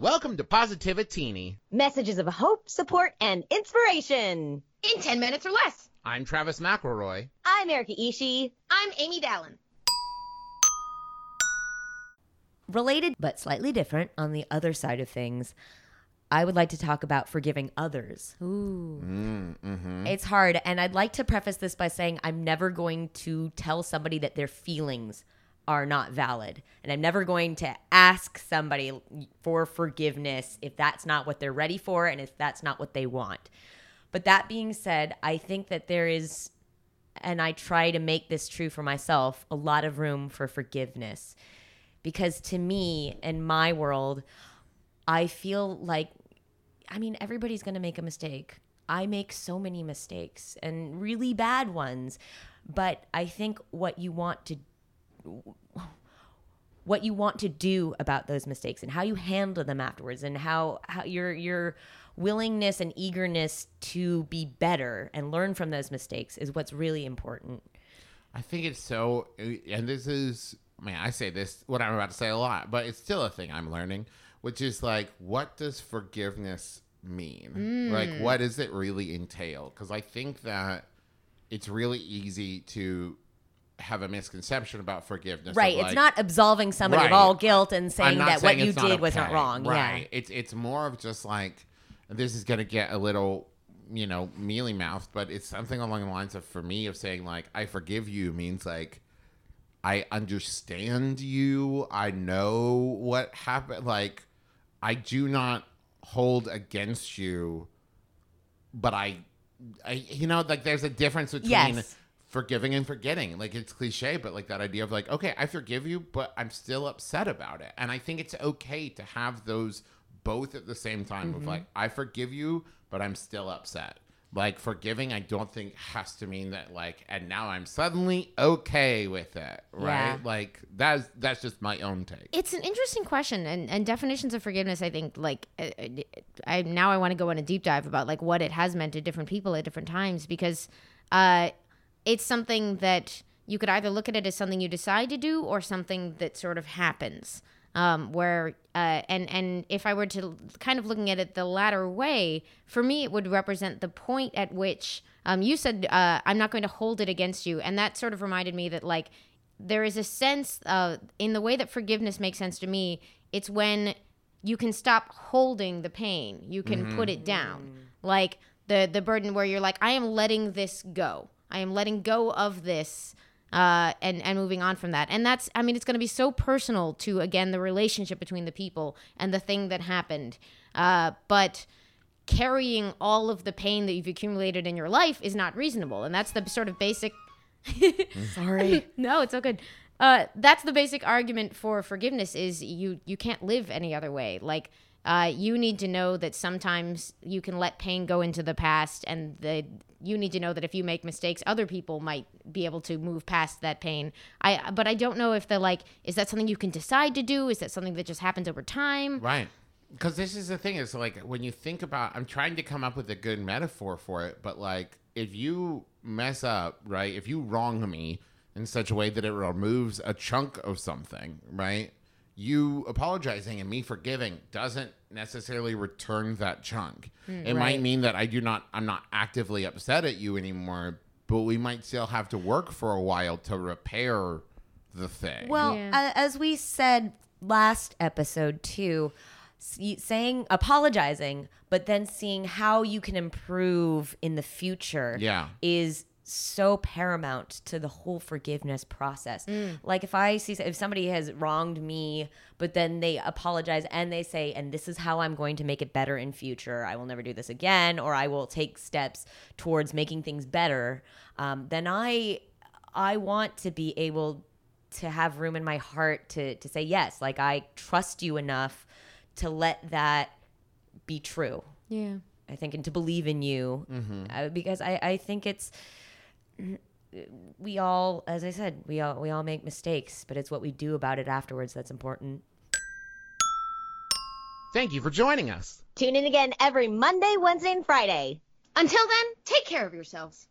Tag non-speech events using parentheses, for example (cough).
Welcome to Positivitini. Messages of hope, support, and inspiration. In 10 minutes or less. I'm Travis McElroy. I'm Erika Ishii. I'm Amy Dallen. Related but slightly different on the other side of things, I would like to talk about forgiving others. Ooh. Mm-hmm. It's hard. And I'd like to preface this by saying I'm never going to tell somebody that their feelings are not valid. And I'm never going to ask somebody for forgiveness if that's not what they're ready for and if that's not what they want. But that being said, I think that there is, and I try to make this true for myself, a lot of room for forgiveness. Because to me, in my world, I feel like, I mean, everybody's going to make a mistake. I make so many mistakes and really bad ones. But I think what you want to what you want to do about those mistakes and how you handle them afterwards and how, how your your willingness and eagerness to be better and learn from those mistakes is what's really important. I think it's so, and this is, I mean, I say this, what I'm about to say a lot, but it's still a thing I'm learning, which is like, what does forgiveness mean? Mm. Like, what does it really entail? Because I think that it's really easy to have a misconception about forgiveness. Right. like, it's not absolving somebody Right. of all guilt and saying that saying what you did was not wrong. Right. Yeah. It's it's more of just like this is gonna get a little, you know, mealy mouthed, but it's something along the lines of for me of saying like I forgive you means like I understand you. I know what happened. Like I do not hold against you, but I, I you know, like there's a difference between Yes. Forgiving and forgetting. Like it's cliche, but like that idea of like, okay, I forgive you, but I'm still upset about it. And I think it's okay to have those both at the same time of like, I forgive you, but I'm still upset. Like forgiving, I don't think has to mean that like, and now I'm suddenly okay with it, right? Yeah. Like that's that's just my own take. It's an interesting question, and, and definitions of forgiveness. I think, like, uh, uh, I now I want to go on a deep dive about like what it has meant to different people at different times because uh, it's something that you could either look at it as something you decide to do or something that sort of happens. Um, where uh, and and if I were to kind of looking at it the latter way, for me it would represent the point at which um, you said uh, I'm not going to hold it against you, and that sort of reminded me that like there is a sense uh, in the way that forgiveness makes sense to me. It's when you can stop holding the pain, you can put it down, like the the burden where you're like, I am letting this go. I am letting go of this uh, and and moving on from that. And that's I mean it's going to be so personal to again the relationship between the people and the thing that happened. Uh, but carrying all of the pain that you've accumulated in your life is not reasonable, and that's the sort of basic. (laughs) Sorry. (laughs) no, it's all good. Uh, that's the basic argument for forgiveness: is you you can't live any other way. Like uh, you need to know that sometimes you can let pain go into the past, and the you need to know that if you make mistakes, other people might be able to move past that pain. I but I don't know if the like is that something you can decide to do? Is that something that just happens over time? Right. Because this is the thing is like when you think about, I'm trying to come up with a good metaphor for it, but like if you mess up, right? If you wrong me in such a way that it removes a chunk of something, right? You apologizing and me forgiving doesn't necessarily return that chunk. Hmm, it might mean that I do not, I'm not actively upset at you anymore, but we might still have to work for a while to repair the thing. Well, Yeah. a- as we said last episode too, saying apologizing, but then seeing how you can improve in the future Yeah. is so paramount to the whole forgiveness process. Like if I see if somebody has wronged me, but then they apologize and they say, "And this is how I'm going to make it better in future. I will never do this again, or I will take steps towards making things better." Um, then I, I want to be able to have room in my heart to to say yes. Like I trust you enough to let that be true. Yeah. I think, and to believe in you, uh, because I, I think it's we all, as I said, we all we all make mistakes, but it's what we do about it afterwards that's important. Thank you for joining us. Tune in again every Monday, Wednesday, and Friday. Until then, take care of yourselves.